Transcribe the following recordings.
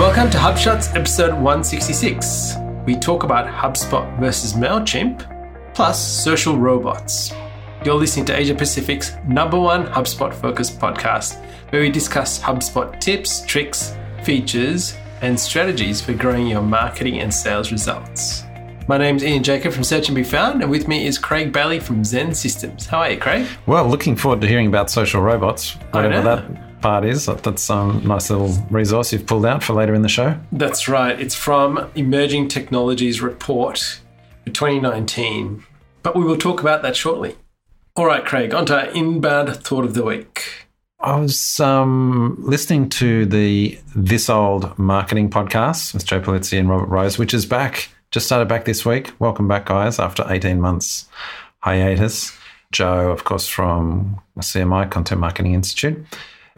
Welcome to HubShots episode 166. We talk about HubSpot versus MailChimp, plus social robots. You're listening to Asia Pacific's number one HubSpot focused podcast, where we discuss HubSpot tips, tricks, features, and strategies for growing your marketing and sales results. My name's Ian Jacob from Search and Be Found, and with me is Craig Bailey from XEN Systems. How are you, Craig? Well, looking forward to hearing about social robots, whatever that part is. That's a um, nice little resource you've pulled out for later in the show. That's right. It's from Emerging Technologies Report for 2019. But we will talk about that shortly. All right, Craig, on to our inbound thought of the week. I was um, listening to the This Old Marketing podcast with Joe Pulizzi and Robert Rose, which is back, just started back this week. Welcome back, guys, after 18 months hiatus. Joe, of course, from CMI, Content Marketing Institute.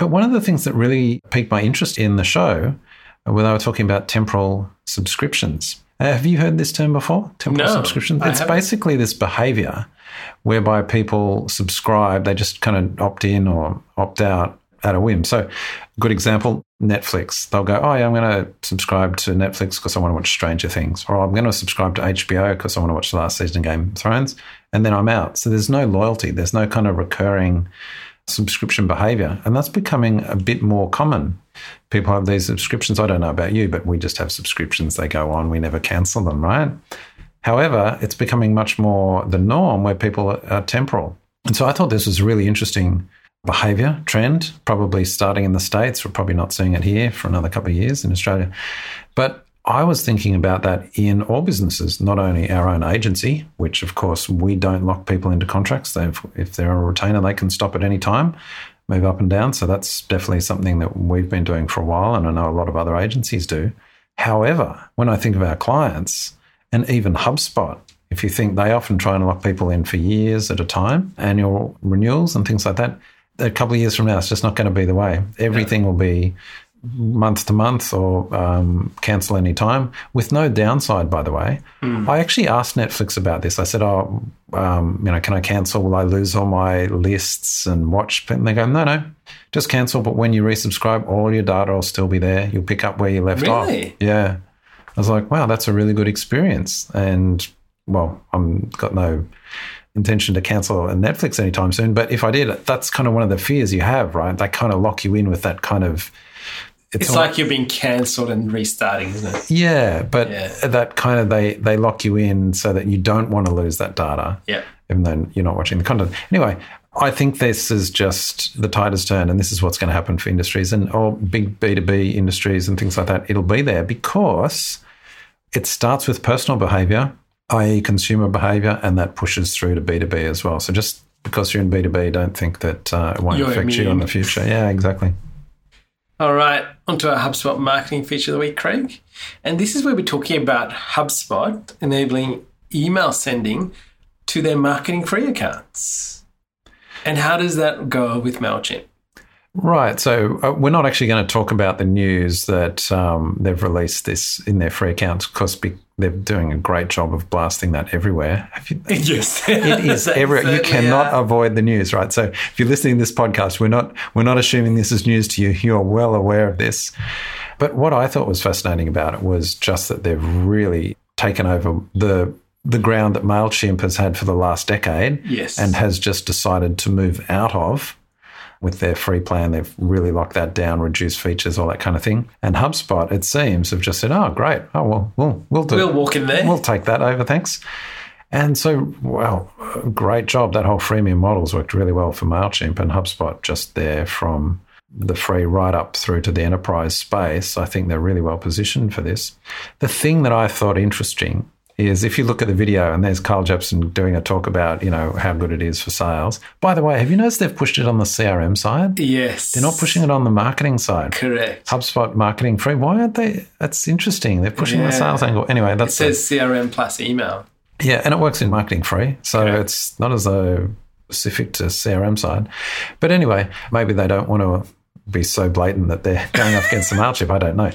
But one of the things that really piqued my interest in the show, uh, when they were talking about temporal subscriptions. Uh, have you heard this term before? Temporal no, subscriptions? It's basically this behavior whereby people subscribe, they just kind of opt in or opt out at a whim. So, good example Netflix. They'll go, Oh, yeah, I'm going to subscribe to Netflix because I want to watch Stranger Things. Or I'm going to subscribe to HBO because I want to watch the last season of Game of Thrones. And then I'm out. So, there's no loyalty, there's no kind of recurring subscription behavior. And that's becoming a bit more common. People have these subscriptions. I don't know about you, but we just have subscriptions. They go on, we never cancel them, right? However, it's becoming much more the norm where people are temporal. And so I thought this was really interesting behavior trend, probably starting in the States. We're probably not seeing it here for another couple of years in Australia. But I was thinking about that in all businesses, not only our own agency, which of course we don't lock people into contracts. They've, if they're a retainer, they can stop at any time, move up and down. So that's definitely something that we've been doing for a while, and I know a lot of other agencies do. However, when I think of our clients and even HubSpot, if you think they often try and lock people in for years at a time, annual renewals and things like that, a couple of years from now, it's just not going to be the way. Everything will be month to month or um, cancel any time with no downside, by the way. Mm. I actually asked Netflix about this. I said, Oh, um, you know, can I cancel? Will I lose all my lists and watch? And they go, No, no, just cancel. But when you resubscribe, all your data will still be there. You'll pick up where you left really? off. Yeah. I was like, Wow, that's a really good experience. And well, I'm got no intention to cancel a Netflix anytime soon. But if I did, that's kind of one of the fears you have, right? They kind of lock you in with that kind of it's, it's like you're being cancelled and restarting, isn't it? Yeah, but yeah. that kind of they they lock you in so that you don't want to lose that data. Yeah. Even though you're not watching the content. Anyway, I think this is just the tide has turned, and this is what's going to happen for industries and all big B2B industries and things like that. It'll be there because it starts with personal behavior, i.e., consumer behavior, and that pushes through to B2B as well. So just because you're in B2B, don't think that uh, it won't you're affect immune. you in the future. Yeah, exactly. All right, onto our HubSpot marketing feature of the week, Craig. And this is where we're talking about HubSpot enabling email sending to their marketing free accounts. And how does that go with MailChimp? Right. So uh, we're not actually going to talk about the news that um, they've released this in their free accounts because be- they're doing a great job of blasting that everywhere. You, yes, it is everywhere. You cannot are. avoid the news, right? So if you're listening to this podcast, we're not we're not assuming this is news to you. You're well aware of this. But what I thought was fascinating about it was just that they've really taken over the the ground that Mailchimp has had for the last decade, yes. and has just decided to move out of with their free plan. They've really locked that down, reduced features, all that kind of thing. And HubSpot, it seems, have just said, "Oh, great! Oh, well, we'll we'll do. We'll walk in there. We'll take that over, thanks." And so, well, great job. That whole freemium model's worked really well for Mailchimp and HubSpot. Just there from the free right up through to the enterprise space. I think they're really well positioned for this. The thing that I thought interesting is if you look at the video and there's Kyle Jepsen doing a talk about, you know, how good it is for sales. By the way, have you noticed they've pushed it on the CRM side? Yes. They're not pushing it on the marketing side. Correct. HubSpot marketing free. Why aren't they? That's interesting. They're pushing yeah. the sales angle. Anyway, that says the, CRM plus email. Yeah, and it works in marketing free. So Correct. it's not as though specific to CRM side. But anyway, maybe they don't want to be so blatant that they're going up against the Mailchimp. I don't know.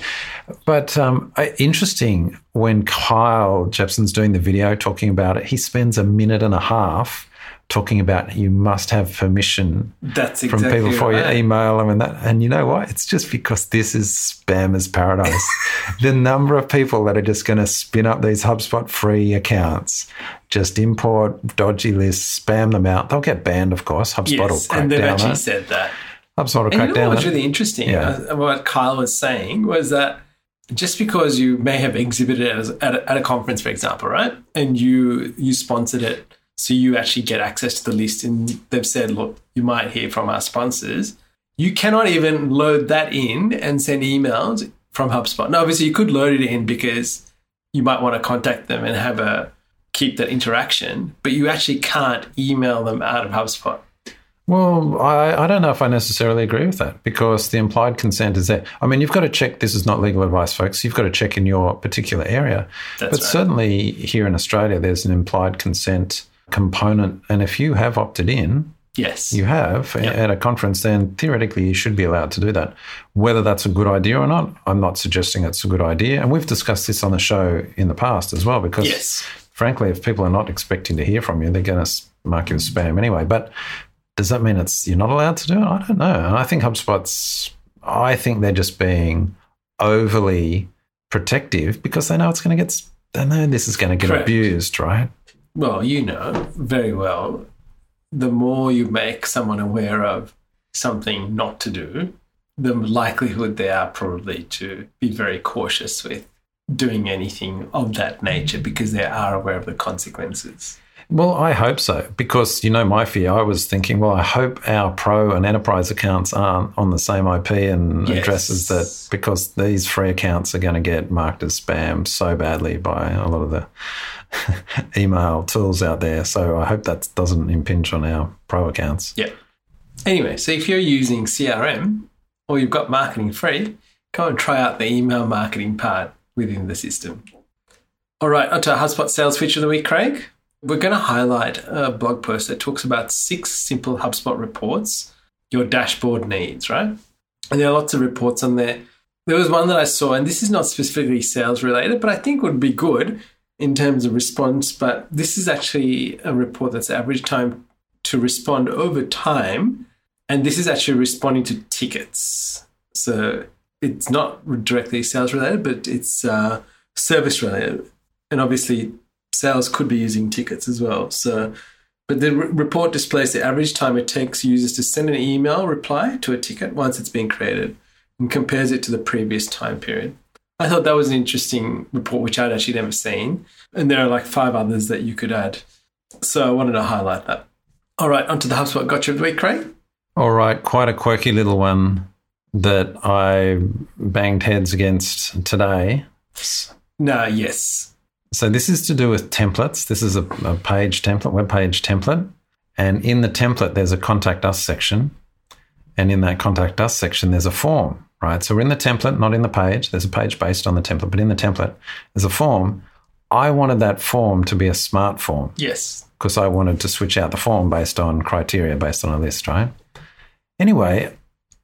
But um, interesting when Kyle Jepsen's doing the video talking about it, he spends a minute and a half talking about you must have permission That's from exactly people before right. you email them and that. And you know what? It's just because this is spammers paradise. the number of people that are just going to spin up these HubSpot free accounts, just import dodgy lists, spam them out. They'll get banned, of course. HubSpot will Yes, crack and they've down. actually said that. HubSpot will And crack you know down. what's really interesting? Yeah. Uh, what Kyle was saying was that just because you may have exhibited at, a, at a conference, for example, right, and you you sponsored it, so you actually get access to the list, and they've said, look, you might hear from our sponsors. You cannot even load that in and send emails from HubSpot. Now, obviously, you could load it in because you might want to contact them and have a keep that interaction, but you actually can't email them out of HubSpot. Well, I, I don't know if I necessarily agree with that because the implied consent is there. I mean, you've got to check. This is not legal advice, folks. You've got to check in your particular area. That's but right. certainly here in Australia, there's an implied consent component. And if you have opted in, Yes. you have at a conference, then theoretically you should be allowed to do that. Whether that's a good idea or not, I'm not suggesting it's a good idea. And we've discussed this on the show in the past as well, because Yes. frankly, if people are not expecting to hear from you, they're going to mark you as spam anyway. But does that mean it's you're not allowed to do it? I don't know. And I think HubSpot's, I think they're just being overly protective because they know it's going to get, they know this is going to get Correct. abused, right? well, you know very well, the more you make someone aware of something not to do, the likelihood they are probably to be very cautious with doing anything of that nature because they are aware of the consequences. Well, I hope so because you know my fear. I was thinking, well, I hope our pro and enterprise accounts aren't on the same IP and Yes. addresses that because these free accounts are going to get marked as spam so badly by a lot of the email tools out there. So I hope that doesn't impinge on our pro accounts. Yeah. Anyway, so if you're using CRM or you've got marketing free, go and try out the email marketing part within the system. All right, onto our HubSpot sales feature of the week, Craig. We're going to highlight a blog post that talks about six simple HubSpot reports your dashboard needs, right? And there are lots of reports on there. There was one that I saw, and this is not specifically sales related, but I think would be good in terms of response. But this is actually a report that's average time to respond over time. And this is actually responding to tickets. So it's not directly sales related, but it's uh, service related. And obviously, sales could be using tickets as well. So, but the re- report displays the average time it takes users to send an email reply to a ticket once it's been created and compares it to the previous time period. I thought that was an interesting report, which I'd actually never seen. And there are like five others that you could add. So I wanted to highlight that. All right, onto the HubSpot Gotcha of the Week, Craig. All right, quite a quirky little one that I banged heads against today. No, yes. So this is to do with templates. This is a, a page template, web page template. And in the template, there's a contact us section. And in that contact us section, there's a form, right? So we're in the template, not in the page. There's a page based on the template, but in the template, there's a form. I wanted that form to be a smart form Yes. because I wanted to switch out the form based on criteria, based on a list, right? Anyway,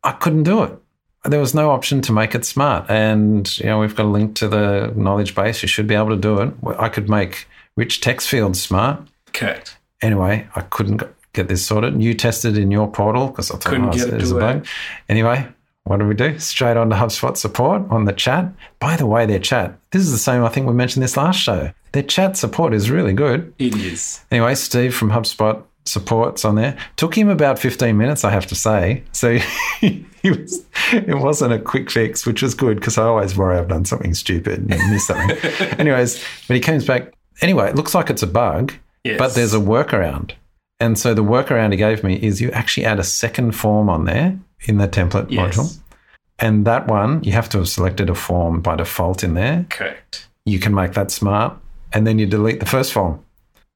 I couldn't do it. There was no option to make it smart. And, you know, we've got a link to the knowledge base. You should be able to do it. I could make rich text fields smart. Correct. Anyway, I couldn't get this sorted. You tested in your portal because I thought, Couldn't oh, get it to a bug. Anyway, what do we do? Straight on to HubSpot support on the chat. By the way, their chat, this is the same, I think we mentioned this last show. Their chat support is really good. It is. Anyway, Steve from HubSpot supports on there. Took him about 15 minutes, I have to say. So was, it wasn't a quick fix, which was good because I always worry I've done something stupid and missed something. Anyways, but he comes back. Anyway, it looks like it's a bug, Yes. but there's a workaround. And so the workaround he gave me is you actually add a second form on there in the template Yes. module. And that one, you have to have selected a form by default in there. Correct. You can make that smart. And then you delete the first form.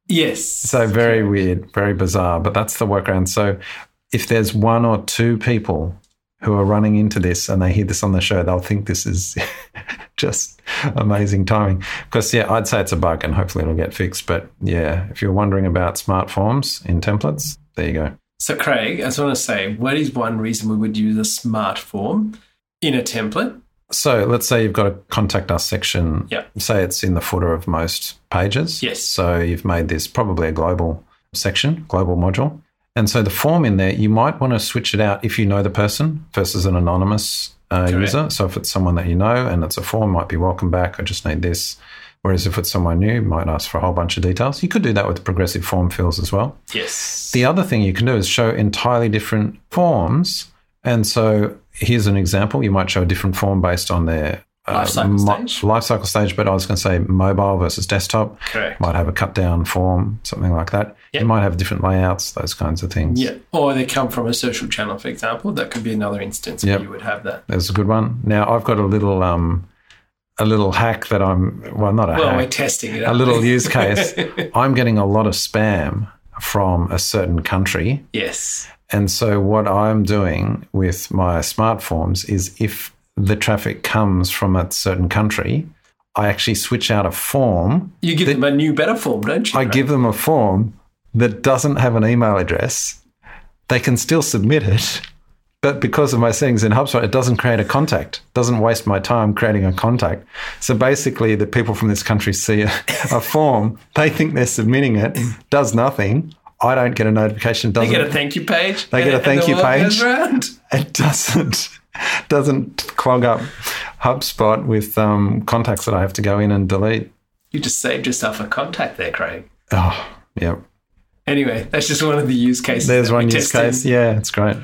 Yes. So very weird, very bizarre, but that's the workaround. So if there's one or two people who are running into this and they hear this on the show, they'll think this is just amazing timing. Because yeah, I'd say it's a bug and hopefully it'll get fixed. But yeah, if you're wondering about smart forms in templates, there you go. So, Craig, I just want to say, what is one reason we would use a smart form in a template? So let's say you've got a contact us section. Yeah. Say it's in the footer of most pages. Yes. So you've made this probably a global section, global module. And so the form in there, you might want to switch it out if you know the person versus an anonymous uh, user. So if it's someone that you know and it's a form, might be welcome back. I just need this. Whereas if it's someone new, might ask for a whole bunch of details. You could do that with progressive form fills as well. Yes. The other thing you can do is show entirely different forms. And so here's an example. You might show a different form based on their Life cycle mo- stage. life cycle stage, but I was going to say mobile versus desktop. Correct. Might have a cut down form, something like that. Yep. You might have different layouts, those kinds of things. Yeah. Or they come from a social channel, for example. That could be another instance Yep. where you would have that. That's a good one. Now I've got a little um, a little hack that I'm well, not a Well, we're testing it a little use case. I'm getting a lot of spam from a certain country. yes. And so, what I'm doing with my smart forms is if the traffic comes from a certain country, I actually switch out a form. You give them a new, better form, don't you? I give them a form that doesn't have an email address. They can still submit it, but because of my settings in HubSpot, it doesn't create a contact, doesn't waste my time creating a contact. So basically, the people from this country see a, a form, they think they're submitting it, does nothing. I don't get a notification. They Doesn't get a thank you page. They get a thank you page. it doesn't doesn't clog up HubSpot with um, contacts that I have to go in and delete. You just saved yourself a contact there, Craig. Oh, yep. Anyway, that's just one of the use cases. There's one use tested. case. Yeah, it's great.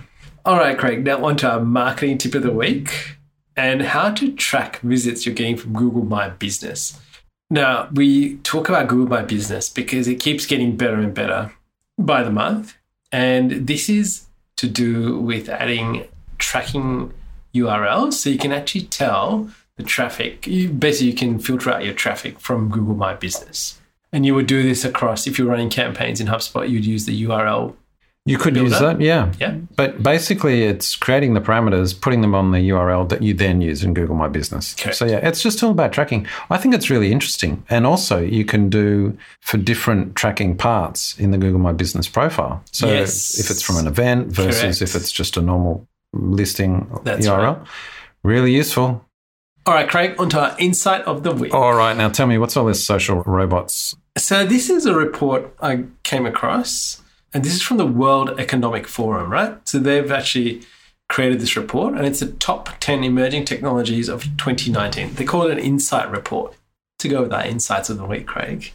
All right, Craig. Now on to our marketing tip of the week and how to track visits you're getting from Google My Business. Now, we talk about Google My Business because it keeps getting better and better by the month. And this is to do with adding tracking URLs so you can actually tell the traffic. You, basically, you can filter out your traffic from Google My Business. And you would do this across, if you're running campaigns in HubSpot, you'd use the URL. You could Build use that, yeah. Yeah. But basically, it's creating the parameters, putting them on the URL that you then use in Google My Business. Correct. So, yeah, it's just all about tracking. I think it's really interesting. And also, you can do for different tracking parts in the Google My Business profile. So, Yes. if it's from an event versus Correct. if it's just a normal listing That's URL, really useful. All right, Craig, onto our insight of the week. All right, now tell me, what's all this social robots? So, this is a report I came across, and this is from the World Economic Forum, right? So, they've actually created this report, and it's the top 10 emerging technologies of 2019. They call it an insight report to go with our insights of the week, Craig.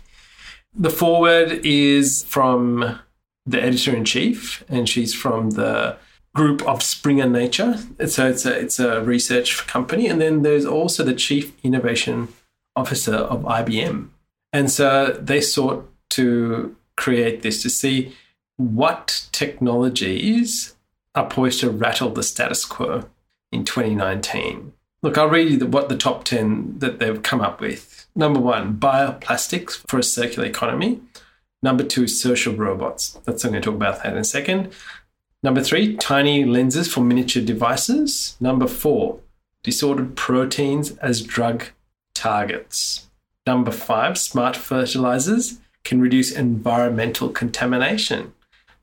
The foreword is from the editor in chief, and she's from the group of Springer Nature. So it's a it's a research company, and then there's also the chief innovation officer of IBM. And so they sought to create this to see what technologies are poised to rattle the status quo in 2019. Look, I'll read you the, what the top 10 that they've come up with. Number one, bioplastics for a circular economy. Number two, social robots. That's I'm going to talk about that in a second. Number three, tiny lenses for miniature devices. Number four, disordered proteins as drug targets. Number five, smart fertilizers can reduce environmental contamination.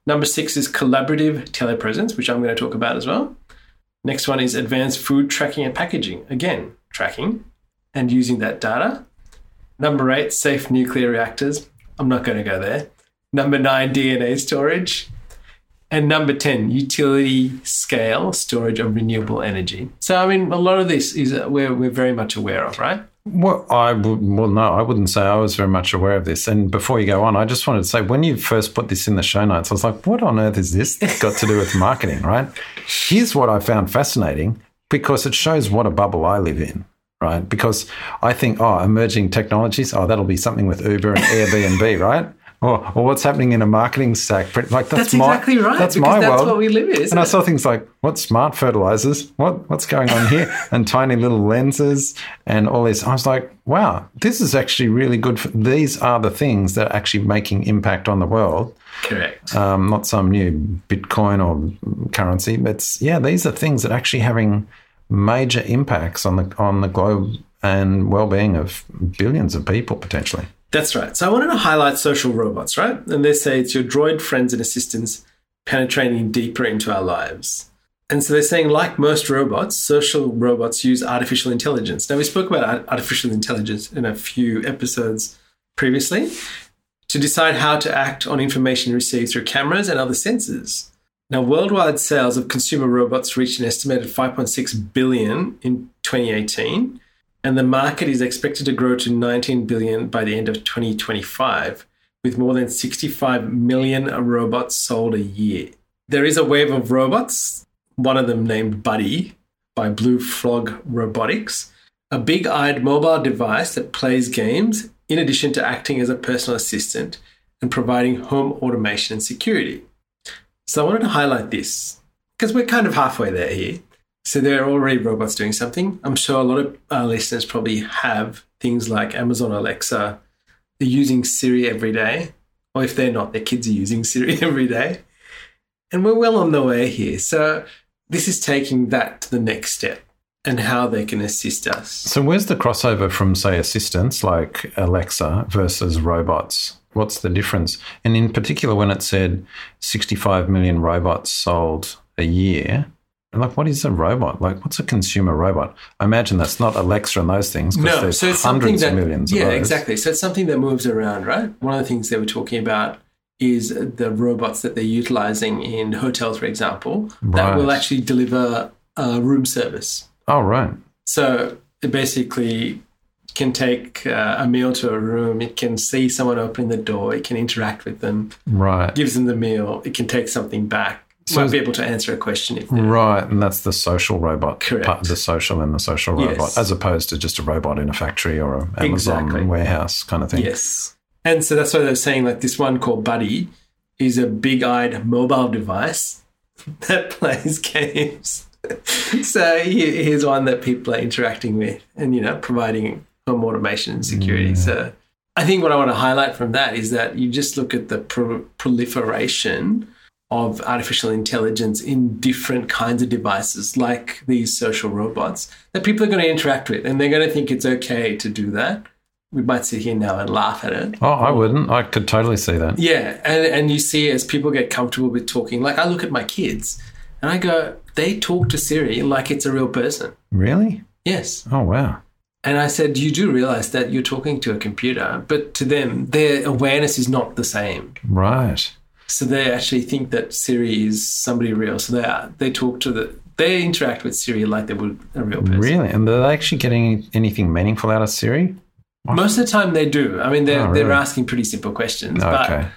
Number six is collaborative telepresence, which I'm going to talk about as well. Next one is advanced food tracking and packaging. Again, tracking and using that data. Number eight, safe nuclear reactors. I'm not going to go there. Number nine, DNA storage. And number 10, utility scale storage of renewable energy. So, I mean, a lot of this is uh, we're, we're very much aware of, right? Well, I well, no, I wouldn't say I was very much aware of this. And before you go on, I just wanted to say when you first put this in the show notes, I was like, what on earth is this got to do with marketing, right? Here's what I found fascinating because it shows what a bubble I live in, right? Because I think, oh, emerging technologies, oh, that'll be something with Uber and Airbnb, right? Or, or what's happening in a marketing stack. Like that's, That's my, exactly right. That's my that's world. what we live in, And I saw things like what smart fertilizers, what what's going on here, and tiny little lenses and all this. I was like, wow, this is actually really good. For, these are the things that are actually making impact on the world. Correct. Um, not some new Bitcoin or currency, but yeah, these are things that are actually having major impacts on the on the globe and well-being of billions of people potentially. That's right. So I wanted to highlight social robots, right? And they say it's your droid friends and assistants penetrating deeper into our lives. And so they're saying, like most robots, social robots use artificial intelligence. Now, we spoke about artificial intelligence in a few episodes previously to decide how to act on information received through cameras and other sensors. Now, worldwide sales of consumer robots reached an estimated 5.6 billion in 2018, and the market is expected to grow to 19 billion by the end of 2025, with more than 65 million robots sold a year. There is a wave of robots, one of them named Buddy by Blue Frog Robotics, a big eyed mobile device that plays games in addition to acting as a personal assistant and providing home automation and security. So I wanted to highlight this because we're kind of halfway there here. So there are already robots doing something. I'm sure a lot of our listeners probably have things like Amazon Alexa. They're using Siri every day, or if they're not, their kids are using Siri every day. And we're well on the way here. So this is taking that to the next step and how they can assist us. So, where's the crossover from, say, assistants like Alexa versus robots? What's the difference? And in particular, when it said 65 million robots sold a year, like, what is a robot? Like, what's a consumer robot? I imagine that's not Alexa and those things. No, there's so it's hundreds something that, of millions. Yeah, of exactly. So it's something that moves around, right? One of the things they were talking about is the robots that they're utilizing in hotels, for example, that will actually deliver uh, room service. Oh, right. So it basically can take uh, a meal to a room. It can see someone opening the door. It can interact with them, Right. gives them the meal. It can take something back. So Might is- be able to answer a question if Right, and that's the social robot Correct. part, the social and the social robot, Yes. as opposed to just a robot in a factory or a Amazon Exactly. warehouse kind of thing. Yes. And so that's why they're saying like this one called Buddy is a big eyed mobile device that plays games. so here's one that people are interacting with and, you know, providing home automation and security. So I think what I want to highlight from that is that you just look at the pro- proliferation of artificial intelligence in different kinds of devices like these social robots that people are going to interact with and they're going to think it's okay to do that we might sit here now and laugh at it. Oh, I wouldn't. I could totally see that. Yeah, and and you see as people get comfortable with talking, like I look at my kids and I go, they talk to Siri like it's a real person. Really? Yes. Oh, wow. And I said, you do realize that you're talking to a computer, but to them, their awareness is not the same. Right. So they actually think that Siri is somebody real. So they are, they talk to the they interact with Siri like they would a real person. Really? And they're they actually getting anything meaningful out of Siri? Most of the time they do. I mean, they're Oh, they're asking pretty simple questions, but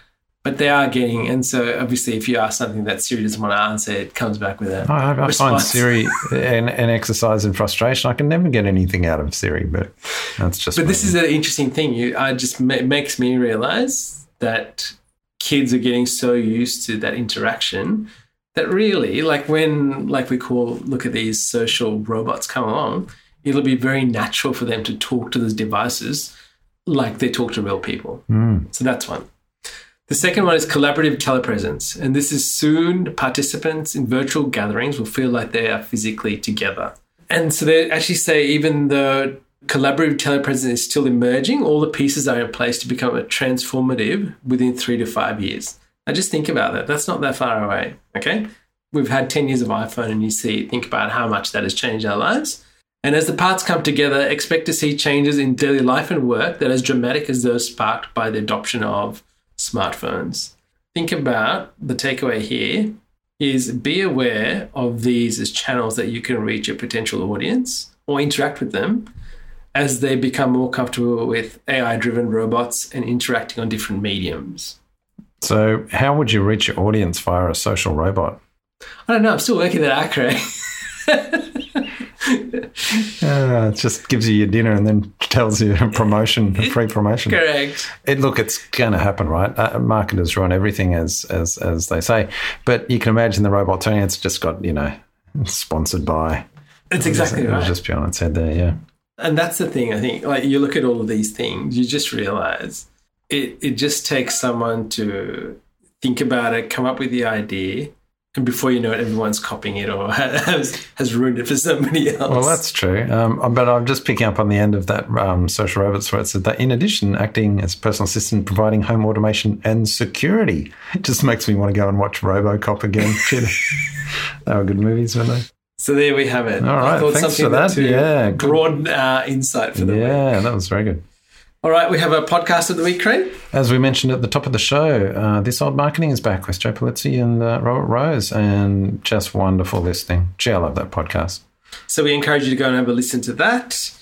but they are getting. And so obviously, if you ask something that Siri doesn't want to answer, it comes back with a I, I find. Siri an, an exercise in frustration. I can never get anything out of Siri, but that's just. But this is an interesting thing. You, I just ma- makes me realize that kids are getting so used to that interaction that really, like when, like we call, look at these social robots come along, it'll be very natural for them to talk to those devices like they talk to real people. Mm. So that's one. The second one is collaborative telepresence. And this is soon participants in virtual gatherings will feel like they are physically together. And so they actually say, even though collaborative telepresence is still emerging, all the pieces are in place to become a transformative within three to five years. Now just think about that. That's not that far away. Okay. We've had 10 years of iPhone and you see, think about how much that has changed our lives. And as the parts come together, expect to see changes in daily life and work that are as dramatic as those sparked by the adoption of smartphones. Think about the takeaway here is be aware of these as channels that you can reach a potential audience or interact with them as they become more comfortable with AI driven robots and interacting on different mediums. So, how would you reach your audience via a social robot? I don't know, I'm still working that out, Craig. Uh, it just gives you your dinner and then tells you a promotion, a free promotion. Correct. It, look, it's going to happen, right? Uh, marketers run everything as as as they say, but you can imagine the robot turning. It's just got you know sponsored by. That's exactly It was right. just be on its head there, yeah. And that's the thing, I think, like you look at all of these things, you just realize it, it just takes someone to think about it, come up with the idea, and before you know it, everyone's copying it or has, has ruined it for somebody else. Well, that's true. Um, but I'm just picking up on the end of that um, social robots where it said that in addition, acting as personal assistant, providing home automation and security. It just makes me want to go and watch Robocop again. They were good movies, weren't they? So there we have it. All right, I thanks something for that. Yeah, broaden our insight for the week. Yeah, that was very good. All right, we have a podcast of the week, Craig. As we mentioned at the top of the show, uh, This Old Marketing is back with Joe Pulizzi and uh, Robert Rose, and just wonderful listening. Gee, I love that podcast. So we encourage you to go and have a listen to that.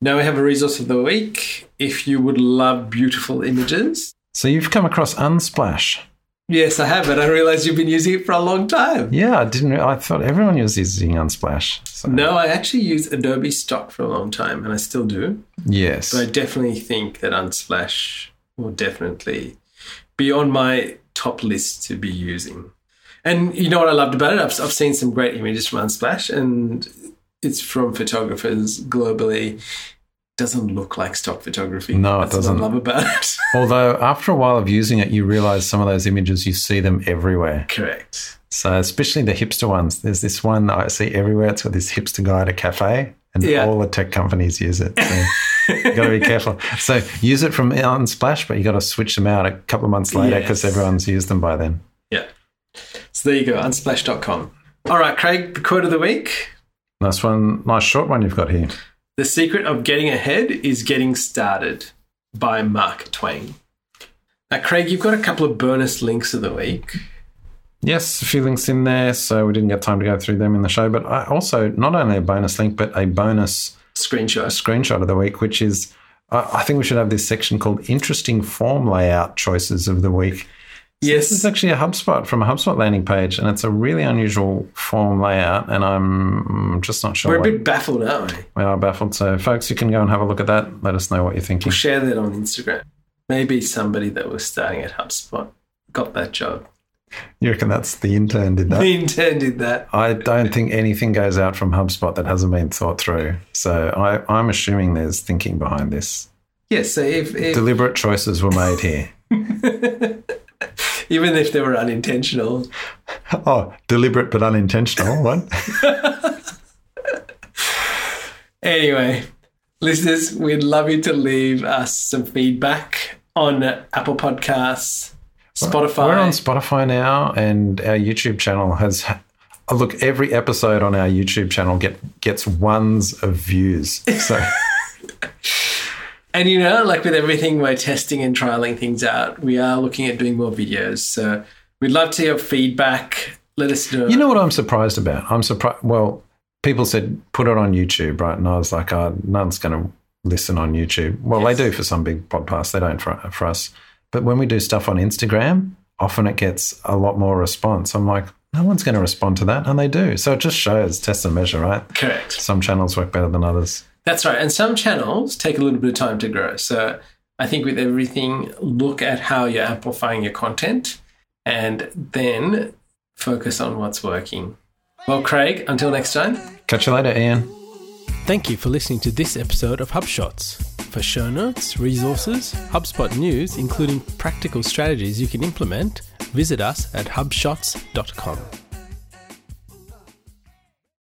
Now we have a resource of the week. If you would love beautiful images. So you've come across Unsplash. Yes, I have, and I realized you've been using it for a long time. Yeah, I didn't. I thought everyone was using Unsplash. So. No, I actually used Adobe Stock for a long time, and I still do. Yes, but I definitely think that Unsplash will definitely be on my top list to be using. And you know what I loved about it? I've, I've seen some great images from Unsplash, and it's from photographers globally doesn't look like stock photography. No, That's it doesn't. What I love about it. Although after a while of using it, you realize some of those images you see them everywhere. Correct. So especially the hipster ones. There's this one I see everywhere. It's got this hipster guy at a cafe, and Yeah. all the tech companies use it. So you got to be careful. So use it from Unsplash, but you got to switch them out a couple of months later because Yes. everyone's used them by then. Yeah. So there you go, unsplash.com. All right, Craig, the quote of the week. Nice one, nice short one you've got here. The secret of getting ahead is getting started by Mark Twain. Now, Craig, you've got a couple of bonus links of the week. Yes, a few links in there, so we didn't get time to go through them in the show. But I also not only a bonus link, but a bonus Screenshot. screenshot of the week, which is I I think we should have this section called "Interesting Form Layout Choices of the Week." This is actually a HubSpot from a HubSpot landing page, and it's a really unusual form layout, and I'm just not sure. We're a bit baffled, aren't we? we are baffled. So, folks, you can go and have a look at that. Let us know what you're thinking. We'll share that on Instagram. Maybe somebody that was starting at HubSpot got that job. You reckon that's the intern did that? The intern did that. I don't think anything goes out from HubSpot that hasn't been thought through. So, I, I'm assuming there's thinking behind this. Yes, so if, if Deliberate choices were made here. even if they were unintentional, Oh, deliberate but unintentional. What? Anyway, listeners, we'd love you to leave us some feedback on Apple Podcasts, Spotify. We're on Spotify now, and our YouTube channel has. Look, every episode on our YouTube channel get gets ones of views. So and you know, like with everything, we're testing and trialing things out. We are looking at doing more videos. So we'd love to hear feedback. Let us know. you know what I'm surprised about? I'm surprised. Well, people said put it on YouTube, right? And I was like, oh, no one's going to listen on YouTube. Well, Yes. they do for some big podcasts. They don't for, for us. But when we do stuff on Instagram, often it gets a lot more response. I'm like, no one's going to respond to that, and they do. So it just shows test and measure, right? Correct. Some channels work better than others. That's right. And some channels take a little bit of time to grow. So I think with everything, look at how you're amplifying your content and then focus on what's working. Well, Craig, until next time. Catch you later, Ian. Thank you for listening to this episode of HubShots. For show notes, resources, HubSpot news, including practical strategies you can implement, visit us at hubshots.com.